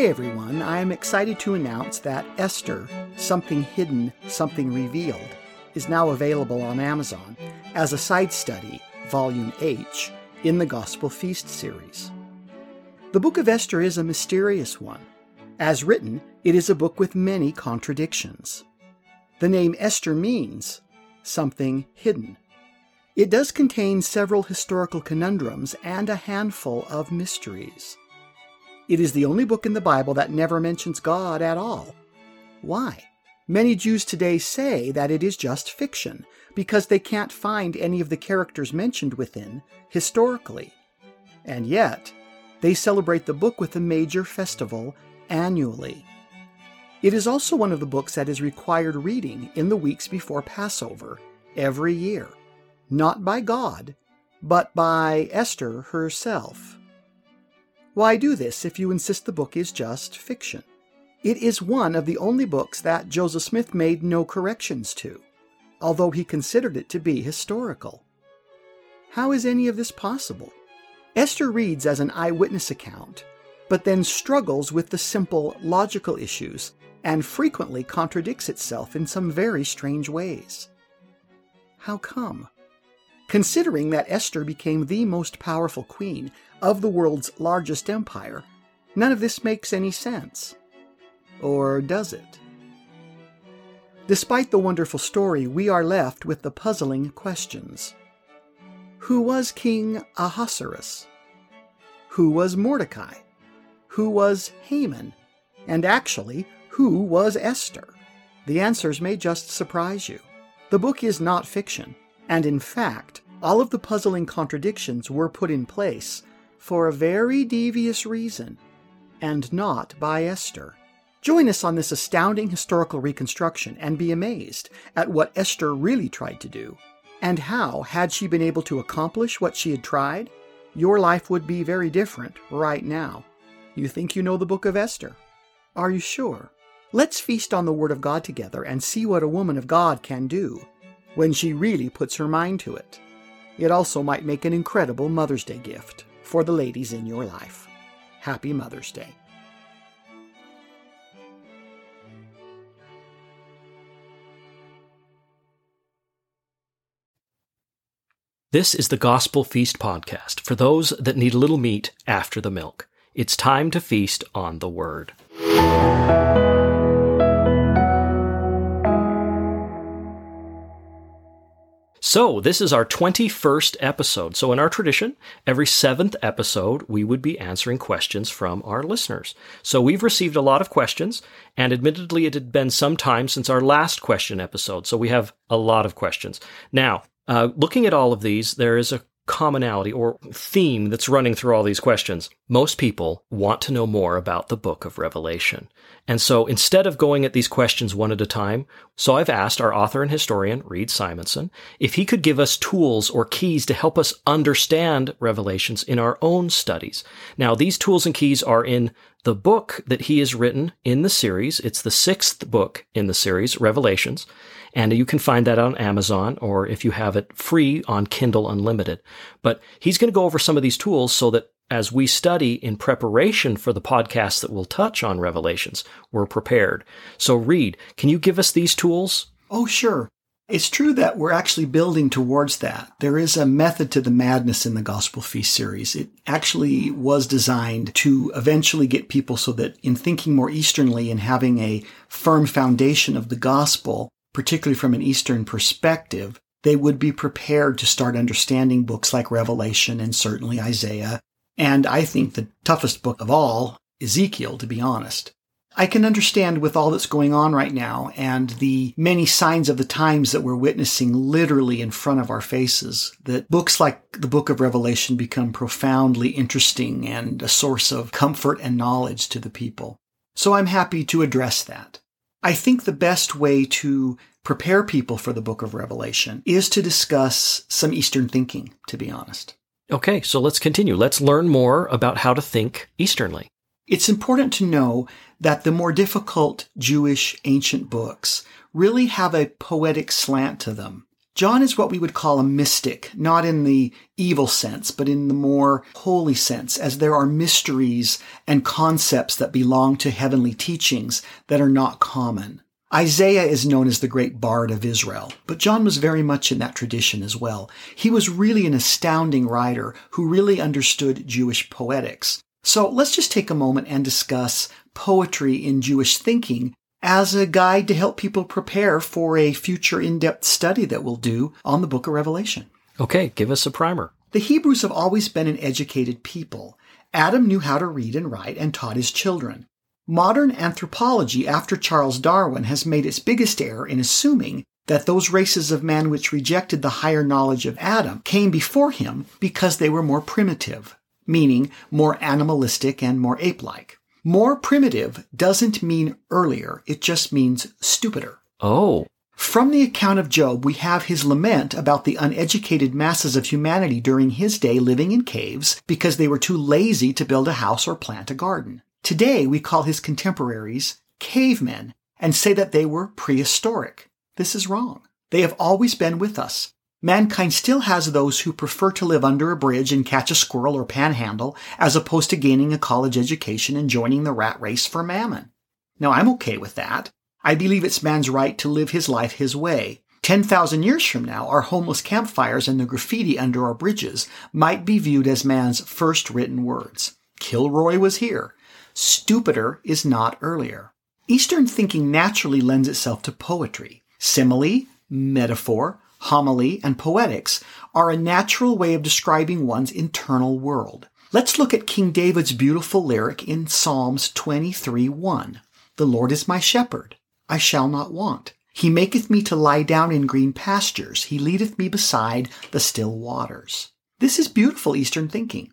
Today, everyone, I am excited to announce that Esther, Something Hidden, Something Revealed, is now available on Amazon as a side study, Volume H, in the Gospel Feast series. The book of Esther is a mysterious one. As written, it is a book with many contradictions. The name Esther means something hidden. It does contain several historical conundrums and a handful of mysteries. It is the only book in the Bible that never mentions God at all. Why? Many Jews today say that it is just fiction because they can't find any of the characters mentioned within historically. And yet, they celebrate the book with a major festival annually. It is also one of the books that is required reading in the weeks before Passover every year, not by God, but by Esther herself. Why do this if you insist the book is just fiction? It is one of the only books that Joseph Smith made no corrections to, although he considered it to be historical. How is any of this possible? Esther reads as an eyewitness account, but then struggles with the simple logical issues and frequently contradicts itself in some very strange ways. How come? Considering that Esther became the most powerful queen of the world's largest empire, none of this makes any sense. Or does it? Despite the wonderful story, we are left with the puzzling questions. Who was King Ahasuerus? Who was Mordecai? Who was Haman? And actually, who was Esther? The answers may just surprise you. The book is not fiction. And in fact, all of the puzzling contradictions were put in place for a very devious reason, and not by Esther. Join us on this astounding historical reconstruction and be amazed at what Esther really tried to do, and how, had she been able to accomplish what she had tried, your life would be very different right now. You think you know the book of Esther? Are you sure? Let's feast on the Word of God together and see what a woman of God can do when she really puts her mind to it. It also might make an incredible Mother's Day gift for the ladies in your life. Happy Mother's Day. This is the Gospel Feast podcast for those that need a little meat after the milk. It's time to feast on the Word. So, this is our 21st episode. So, in our tradition, every seventh episode, we would be answering questions from our listeners. So, we've received a lot of questions, and admittedly, it had been some time since our last question episode. So, we have a lot of questions. Now, uh, looking at all of these, there is a commonality or theme that's running through all these questions. Most people want to know more about the book of Revelation. And so instead of going at these questions one at a time, so I've asked our author and historian, Reed Simonson, if he could give us tools or keys to help us understand Revelations in our own studies. Now, these tools and keys are in the book that he has written in the series. It's the sixth book in the series, Revelations. And you can find that on Amazon or if you have it free on Kindle Unlimited. But he's going to go over some of these tools so that as we study in preparation for the podcast that will touch on Revelations, we're prepared. So, Reed, can you give us these tools? Oh, sure. It's true that we're actually building towards that. There is a method to the madness in the Gospel Feast series. It actually was designed to eventually get people so that in thinking more Easternly and having a firm foundation of the gospel, particularly from an Eastern perspective, they would be prepared to start understanding books like Revelation and certainly Isaiah. And I think the toughest book of all, Ezekiel, to be honest. I can understand with all that's going on right now and the many signs of the times that we're witnessing literally in front of our faces that books like the book of Revelation become profoundly interesting and a source of comfort and knowledge to the people. So I'm happy to address that. I think the best way to prepare people for the book of Revelation is to discuss some Eastern thinking, to be honest. Okay, so let's continue. Let's learn more about how to think Easternly. It's important to know that the more difficult Jewish ancient books really have a poetic slant to them. John is what we would call a mystic, not in the evil sense, but in the more holy sense, as there are mysteries and concepts that belong to heavenly teachings that are not common. Isaiah is known as the great bard of Israel, but John was very much in that tradition as well. He was really an astounding writer who really understood Jewish poetics. So let's just take a moment and discuss poetry in Jewish thinking as a guide to help people prepare for a future in-depth study that we'll do on the book of Revelation. Okay, give us a primer. The Hebrews have always been an educated people. Adam knew how to read and write and taught his children. Modern anthropology after Charles Darwin has made its biggest error in assuming that those races of man which rejected the higher knowledge of Adam came before him because they were more primitive, meaning more animalistic and more ape-like. More primitive doesn't mean earlier, it just means stupider. Oh. From the account of Job, we have his lament about the uneducated masses of humanity during his day living in caves because they were too lazy to build a house or plant a garden. Today, we call his contemporaries cavemen and say that they were prehistoric. This is wrong. They have always been with us. Mankind still has those who prefer to live under a bridge and catch a squirrel or panhandle as opposed to gaining a college education and joining the rat race for mammon. Now, I'm okay with that. I believe it's man's right to live his life his way. 10,000 years from now, our homeless campfires and the graffiti under our bridges might be viewed as man's first written words. Kilroy was here. Stupider is not earlier. Eastern thinking naturally lends itself to poetry. Simile, metaphor, homily, and poetics are a natural way of describing one's internal world. Let's look at King David's beautiful lyric in Psalms 23 1. The Lord is my shepherd. I shall not want. He maketh me to lie down in green pastures. He leadeth me beside the still waters. This is beautiful Eastern thinking.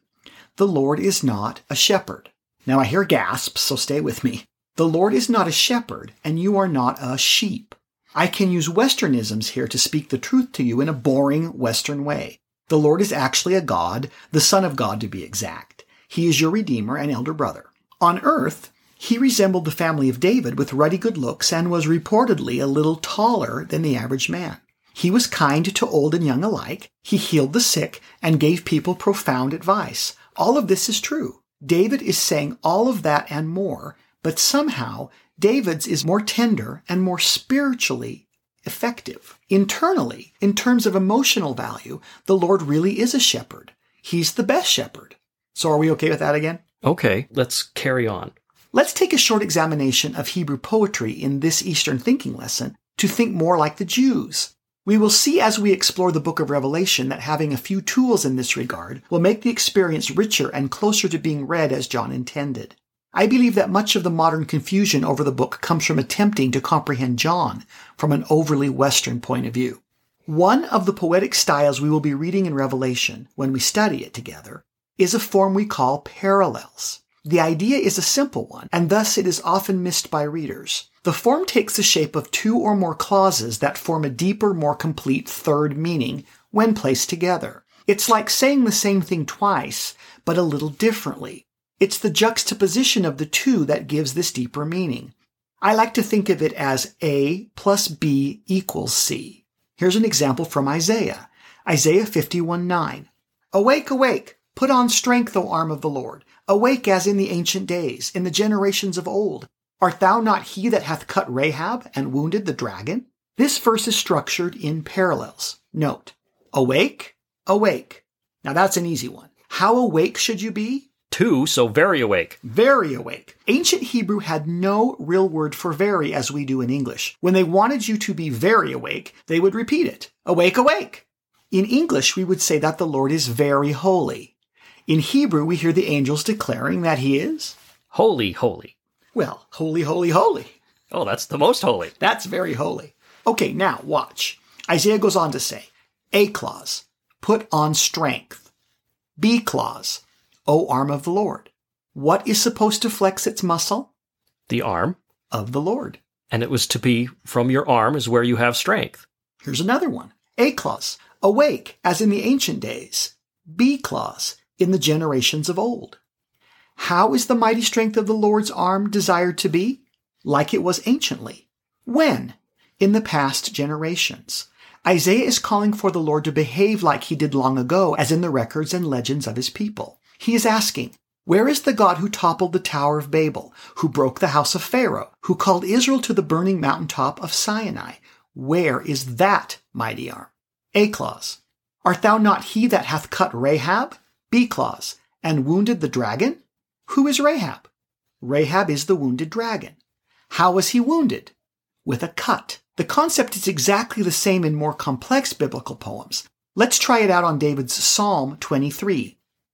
The Lord is not a shepherd. Now I hear gasps, so stay with me. The Lord is not a shepherd, and you are not a sheep. I can use Westernisms here to speak the truth to you in a boring Western way. The Lord is actually a God, the Son of God to be exact. He is your Redeemer and elder brother. On earth, he resembled the family of David with ruddy good looks and was reportedly a little taller than the average man. He was kind to old and young alike. He healed the sick and gave people profound advice. All of this is true. David is saying all of that and more, but somehow David's is more tender and more spiritually effective. Internally, in terms of emotional value, the Lord really is a shepherd. He's the best shepherd. So are we okay with that again? Okay, let's carry on. Let's take a short examination of Hebrew poetry in this Eastern thinking lesson to think more like the Jews. We will see as we explore the book of Revelation that having a few tools in this regard will make the experience richer and closer to being read as John intended. I believe that much of the modern confusion over the book comes from attempting to comprehend John from an overly Western point of view. One of the poetic styles we will be reading in Revelation when we study it together is a form we call parallels. The idea is a simple one, and thus it is often missed by readers. The form takes the shape of two or more clauses that form a deeper, more complete third meaning when placed together. It's like saying the same thing twice, but a little differently, it's the juxtaposition of the two that gives this deeper meaning. I like to think of it as A plus B equals C. Here's an example from Isaiah. Isaiah 51 9. Awake, awake, put on strength, O arm of the Lord. Awake as in the ancient days, in the generations of old. Art thou not he that hath cut Rahab and wounded the dragon? This verse is structured in parallels. Note, awake, awake. Now that's an easy one. How awake should you be? Two, so very awake. Very awake. Ancient Hebrew had no real word for very as we do in English. When they wanted you to be very awake, they would repeat it. Awake, awake. In English, we would say that the Lord is very holy. In Hebrew, we hear the angels declaring that he is holy, holy. Well, holy, holy, holy. Oh, that's the most holy. That's very holy. Okay, now watch. Isaiah goes on to say, A clause, put on strength. B clause, O arm of the Lord. What is supposed to flex its muscle? The arm. Of the Lord. And it was to be from your arm is where you have strength. Here's another one. A clause. Awake, as in the ancient days. B clause. In the generations of old. How is the mighty strength of the Lord's arm desired to be? Like it was anciently. When? In the past generations. Isaiah is calling for the Lord to behave like he did long ago, as in the records and legends of his people. He is asking, where is the God who toppled the Tower of Babel, who broke the house of Pharaoh, who called Israel to the burning mountaintop of Sinai? Where is that mighty arm? A clause. Art thou not he that hath cut Rahab? B clause. And wounded the dragon? Who is Rahab? Rahab is the wounded dragon. How was he wounded? With a cut. The concept is exactly the same in more complex biblical poems. Let's try it out on David's Psalm 23,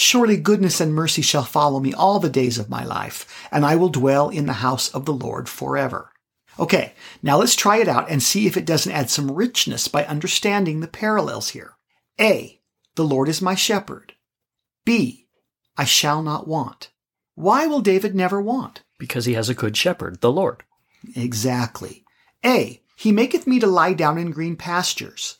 Surely goodness and mercy shall follow me all the days of my life, and I will dwell in the house of the Lord forever. Okay, now let's try it out and see if it doesn't add some richness by understanding the parallels here. A. The Lord is my shepherd. B. I shall not want. Why will David never want? Because he has a good shepherd, the Lord. Exactly. A. He maketh me to lie down in green pastures.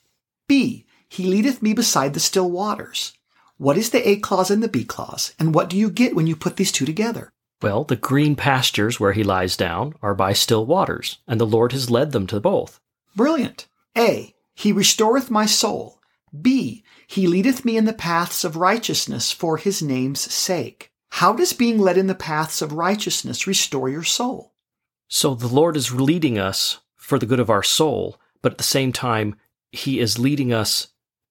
B. He leadeth me beside the still waters. What is the A clause and the B clause, and what do you get when you put these two together? Well, the green pastures where he lies down are by still waters, and the Lord has led them to both. Brilliant. A. He restoreth my soul. B. He leadeth me in the paths of righteousness for his name's sake. How does being led in the paths of righteousness restore your soul? So the Lord is leading us for the good of our soul, but at the same time, he is leading us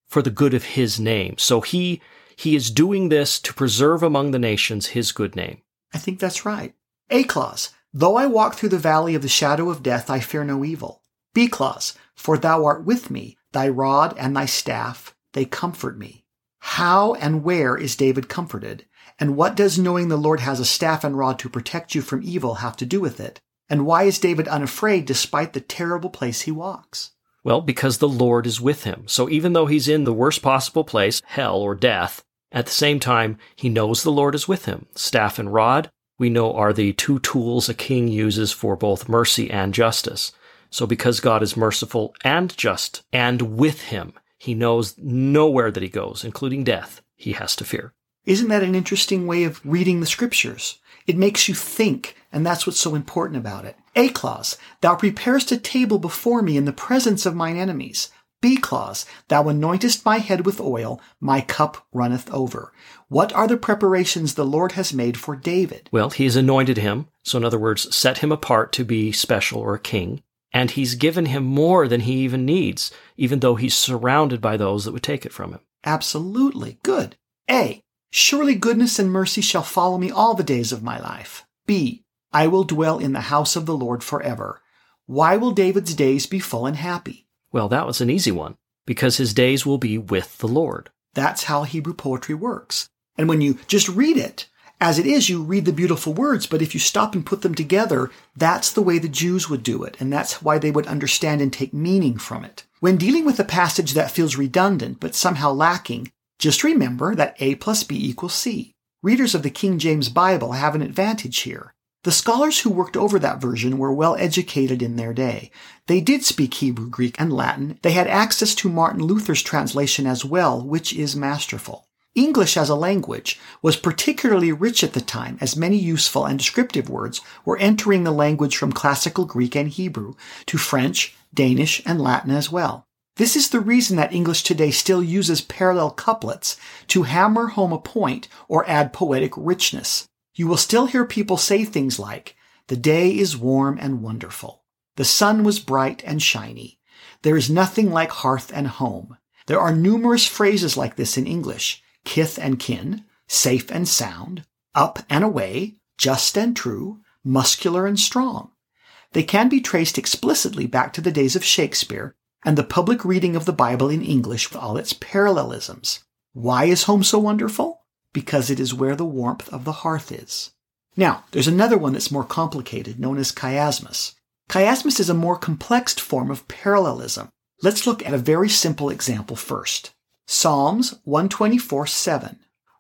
for the good of his name. So he he is doing this to preserve among the nations his good name. I think that's right. A clause, though I walk through the valley of the shadow of death, I fear no evil. B clause, for thou art with me, thy rod and thy staff, they comfort me. How and where is David comforted? And what does knowing the Lord has a staff and rod to protect you from evil have to do with it? And why is David unafraid despite the terrible place he walks? Well, because the Lord is with him. So even though he's in the worst possible place, hell or death, at the same time, he knows the Lord is with him. Staff and rod, we know, are the two tools a king uses for both mercy and justice. So because God is merciful and just and with him, he knows nowhere that he goes, including death, he has to fear. Isn't that an interesting way of reading the scriptures? It makes you think, and that's what's so important about it. A clause, thou preparest a table before me in the presence of mine enemies. B clause, thou anointest my head with oil, my cup runneth over. What are the preparations the Lord has made for David? Well, he's anointed him. So in other words, set him apart to be special or a king. And he's given him more than he even needs, even though he's surrounded by those that would take it from him. Absolutely. Good. A. Surely goodness and mercy shall follow me all the days of my life. B. I will dwell in the house of the Lord forever. Why will David's days be full and happy? Well, that was an easy one, because his days will be with the Lord. That's how Hebrew poetry works. And when you just read it, as it is, you read the beautiful words, but if you stop and put them together, that's the way the Jews would do it, and that's why they would understand and take meaning from it. When dealing with a passage that feels redundant but somehow lacking, just remember that A plus B equals C. Readers of the King James Bible have an advantage here. The scholars who worked over that version were well educated in their day. They did speak Hebrew, Greek, and Latin. They had access to Martin Luther's translation as well, which is masterful. English as a language was particularly rich at the time as many useful and descriptive words were entering the language from classical Greek and Hebrew to French, Danish, and Latin as well. This is the reason that English today still uses parallel couplets to hammer home a point or add poetic richness. You will still hear people say things like, the day is warm and wonderful. The sun was bright and shiny. There is nothing like hearth and home. There are numerous phrases like this in English. Kith and kin, safe and sound, up and away, just and true, muscular and strong. They can be traced explicitly back to the days of Shakespeare and the public reading of the Bible in English with all its parallelisms. Why is home so wonderful? Because it is where the warmth of the hearth is. Now, there's another one that's more complicated, known as chiasmus. Chiasmus is a more complex form of parallelism. Let's look at a very simple example first. Psalms 124 7.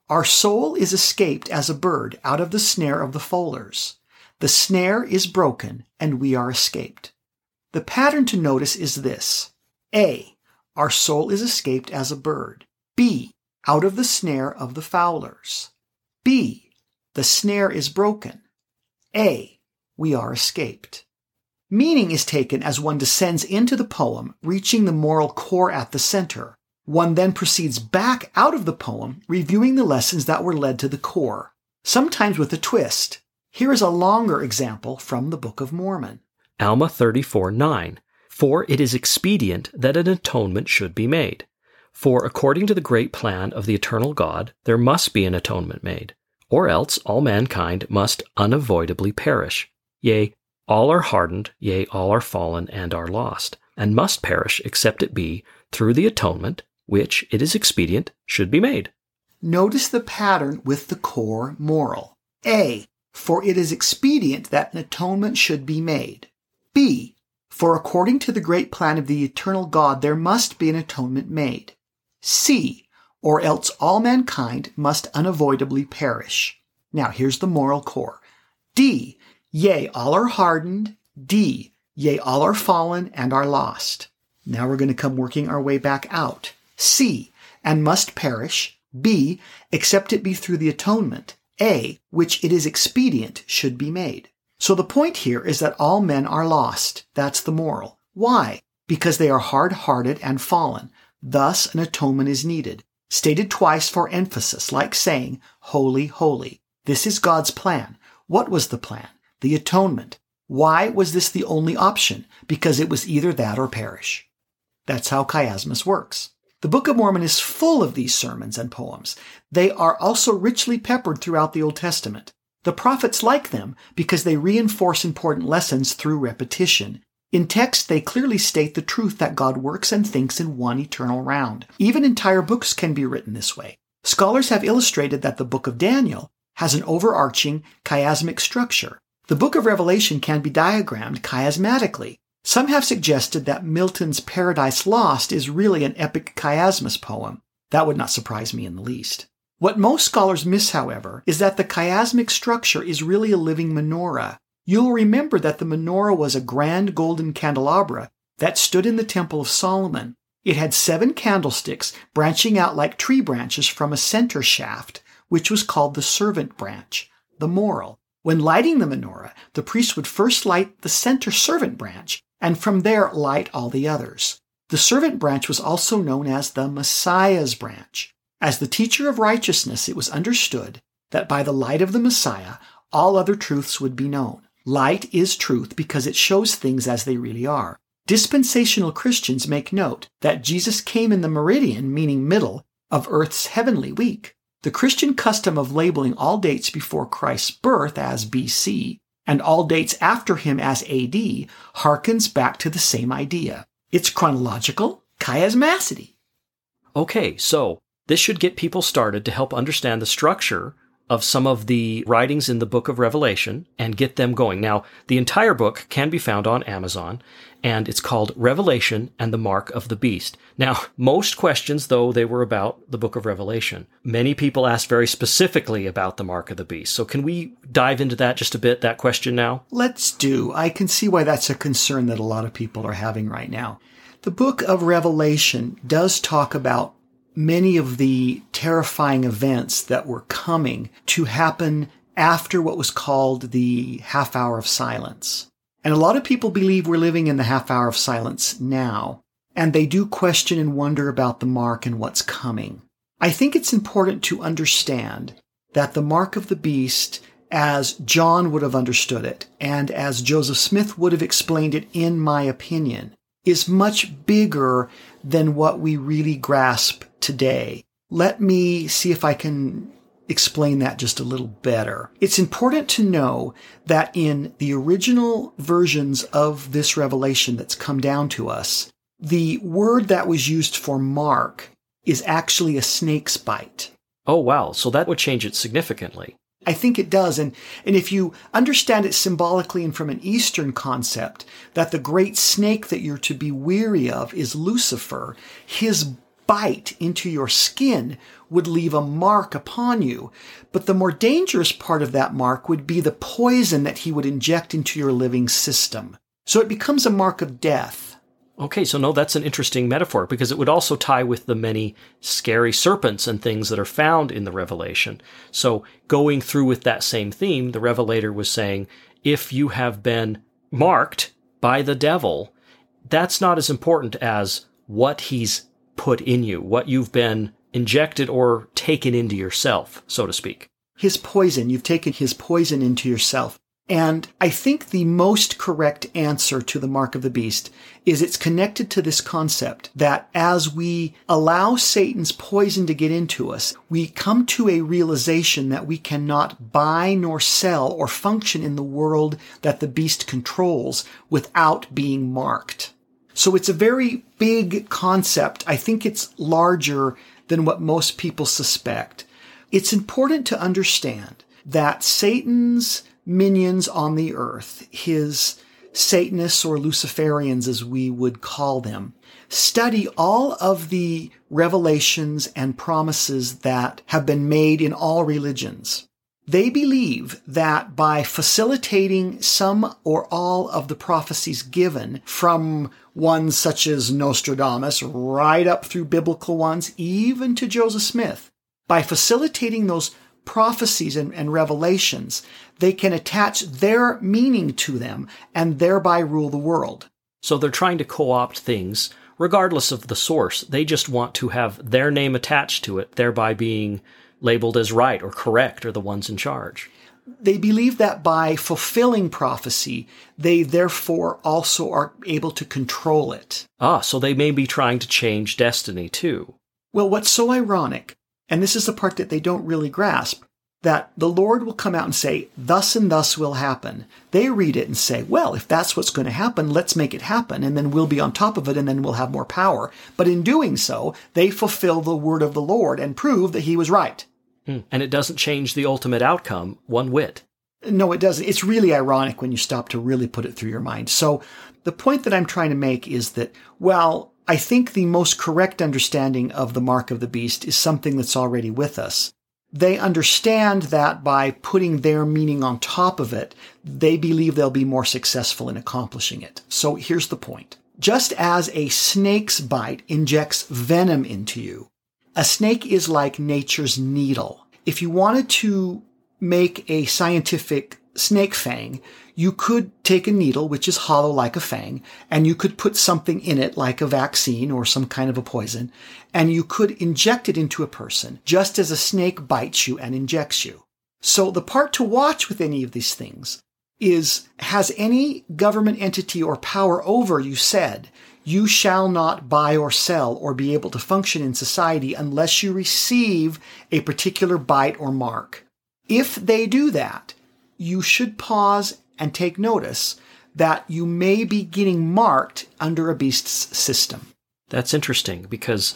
Our soul is escaped as a bird out of the snare of the fowlers. The snare is broken, and we are escaped. The pattern to notice is this A. Our soul is escaped as a bird. B. Out of the snare of the fowlers. B. The snare is broken. A. We are escaped. Meaning is taken as one descends into the poem, reaching the moral core at the center. One then proceeds back out of the poem, reviewing the lessons that were led to the core, sometimes with a twist. Here is a longer example from the Book of Mormon. Alma 34 9. For it is expedient that an atonement should be made. For according to the great plan of the eternal God, there must be an atonement made, or else all mankind must unavoidably perish. Yea, all are hardened, yea, all are fallen and are lost, and must perish except it be through the atonement, which it is expedient should be made. Notice the pattern with the core moral. A. For it is expedient that an atonement should be made. B. For according to the great plan of the eternal God, there must be an atonement made. C. Or else all mankind must unavoidably perish. Now here's the moral core. D. Yea, all are hardened. D. Yea, all are fallen and are lost. Now we're going to come working our way back out. C. And must perish. B. Except it be through the atonement. A. Which it is expedient should be made. So the point here is that all men are lost. That's the moral. Why? Because they are hard-hearted and fallen. Thus an atonement is needed. Stated twice for emphasis, like saying, Holy, holy. This is God's plan. What was the plan? The atonement. Why was this the only option? Because it was either that or perish. That's how chiasmus works. The Book of Mormon is full of these sermons and poems. They are also richly peppered throughout the Old Testament. The prophets like them because they reinforce important lessons through repetition. In text, they clearly state the truth that God works and thinks in one eternal round. Even entire books can be written this way. Scholars have illustrated that the book of Daniel has an overarching chiasmic structure. The book of Revelation can be diagrammed chiasmatically. Some have suggested that Milton's Paradise Lost is really an epic chiasmus poem. That would not surprise me in the least. What most scholars miss, however, is that the chiasmic structure is really a living menorah. You'll remember that the menorah was a grand golden candelabra that stood in the Temple of Solomon. It had seven candlesticks branching out like tree branches from a center shaft, which was called the servant branch, the moral. When lighting the menorah, the priest would first light the center servant branch and from there light all the others. The servant branch was also known as the Messiah's branch. As the teacher of righteousness, it was understood that by the light of the Messiah, all other truths would be known. Light is truth because it shows things as they really are. Dispensational Christians make note that Jesus came in the meridian, meaning middle, of Earth's heavenly week. The Christian custom of labeling all dates before Christ's birth as BC and all dates after him as AD harkens back to the same idea. It's chronological chiasmacity. Okay, so this should get people started to help understand the structure of some of the writings in the book of Revelation and get them going. Now, the entire book can be found on Amazon and it's called Revelation and the Mark of the Beast. Now, most questions, though, they were about the book of Revelation. Many people asked very specifically about the Mark of the Beast. So can we dive into that just a bit, that question now? Let's do. I can see why that's a concern that a lot of people are having right now. The book of Revelation does talk about many of the terrifying events that were coming to happen after what was called the half hour of silence. And a lot of people believe we're living in the half hour of silence now, and they do question and wonder about the mark and what's coming. I think it's important to understand that the mark of the beast, as John would have understood it, and as Joseph Smith would have explained it, in my opinion, is much bigger than what we really grasp today. Let me see if I can explain that just a little better. It's important to know that in the original versions of this revelation that's come down to us, the word that was used for mark is actually a snake's bite. Oh, wow. So that would change it significantly. I think it does. And, and if you understand it symbolically and from an Eastern concept, that the great snake that you're to be weary of is Lucifer, his bite into your skin would leave a mark upon you. But the more dangerous part of that mark would be the poison that he would inject into your living system. So it becomes a mark of death. Okay, so no, that's an interesting metaphor because it would also tie with the many scary serpents and things that are found in the Revelation. So going through with that same theme, the Revelator was saying, if you have been marked by the devil, that's not as important as what he's put in you, what you've been injected or taken into yourself, so to speak. His poison, you've taken his poison into yourself. And I think the most correct answer to the mark of the beast is it's connected to this concept that as we allow Satan's poison to get into us, we come to a realization that we cannot buy nor sell or function in the world that the beast controls without being marked. So it's a very big concept. I think it's larger than what most people suspect. It's important to understand that Satan's minions on the earth, his Satanists or Luciferians as we would call them, study all of the revelations and promises that have been made in all religions. They believe that by facilitating some or all of the prophecies given from ones such as Nostradamus right up through biblical ones, even to Joseph Smith, by facilitating those prophecies and, and, revelations, they can attach their meaning to them and thereby rule the world. So they're trying to co opt things regardless of the source. They just want to have their name attached to it, thereby being labeled as right or correct or the ones in charge. They believe that by fulfilling prophecy, they therefore also are able to control it. Ah, so they may be trying to change destiny too. Well, what's so ironic, and this is the part that they don't really grasp, that the Lord will come out and say, thus and thus will happen. They read it and say, well, if that's what's going to happen, let's make it happen, and then we'll be on top of it, and then we'll have more power. But in doing so, they fulfill the word of the Lord and prove that he was right. Hmm. And it doesn't change the ultimate outcome one whit. No, it doesn't. It's really ironic when you stop to really put it through your mind. So the point that I'm trying to make is that, well, I think the most correct understanding of the mark of the beast is something that's already with us. They understand that by putting their meaning on top of it, they believe they'll be more successful in accomplishing it. So here's the point. Just as a snake's bite injects venom into you, a snake is like nature's needle. If you wanted to make a scientific snake fang, you could take a needle, which is hollow like a fang, and you could put something in it like a vaccine or some kind of a poison, and you could inject it into a person, just as a snake bites you and injects you. So the part to watch with any of these things is, has any government entity or power over you said, you shall not buy or sell or be able to function in society unless you receive a particular bite or mark. If they do that, you should pause and take notice that you may be getting marked under a beast's system. That's interesting because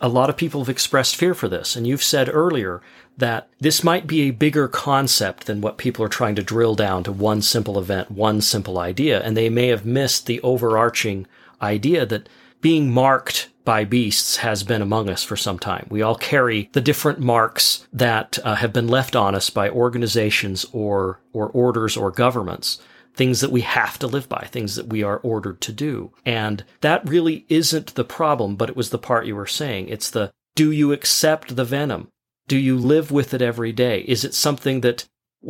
a lot of people have expressed fear for this. And you've said earlier that this might be a bigger concept than what people are trying to drill down to one simple event, one simple idea. And they may have missed the overarching idea that being marked by beasts has been among us for some time. We all carry the different marks that uh, have been left on us by organizations or, or orders or governments. Things that we have to live by, things that we are ordered to do. And that really isn't the problem, but it was the part you were saying. It's the, do you accept the venom? Do you live with it every day? Is it something that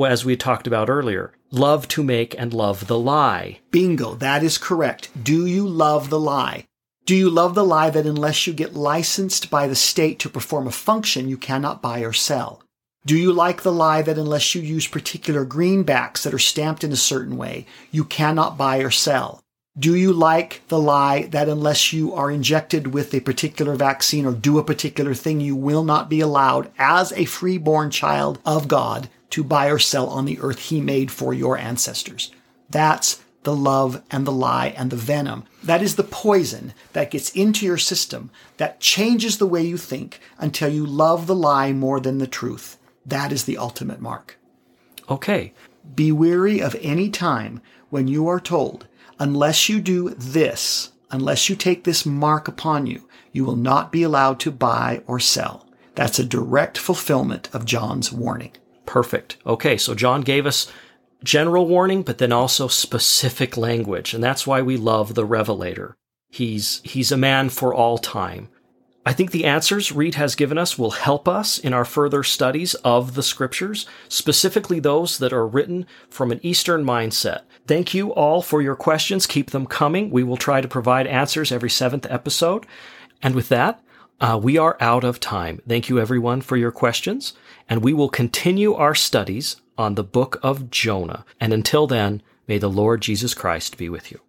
as we talked about earlier, love to make and love the lie. Bingo, that is correct. Do you love the lie? Do you love the lie that unless you get licensed by the state to perform a function, you cannot buy or sell? Do you like the lie that unless you use particular greenbacks that are stamped in a certain way, you cannot buy or sell? Do you like the lie that unless you are injected with a particular vaccine or do a particular thing, you will not be allowed as a freeborn child of God to buy or sell on the earth he made for your ancestors. That's the love and the lie and the venom. That is the poison that gets into your system that changes the way you think until you love the lie more than the truth. That is the ultimate mark. Okay. Be weary of any time when you are told, unless you do this, unless you take this mark upon you, you will not be allowed to buy or sell. That's a direct fulfillment of John's warning. Perfect. Okay, so John gave us general warning, but then also specific language. And that's why we love the Revelator. He's, he's a man for all time. I think the answers Reed has given us will help us in our further studies of the scriptures, specifically those that are written from an Eastern mindset. Thank you all for your questions. Keep them coming. We will try to provide answers every seventh episode. And with that, uh, we are out of time. Thank you everyone for your questions, and we will continue our studies on the book of Jonah. And until then, may the Lord Jesus Christ be with you.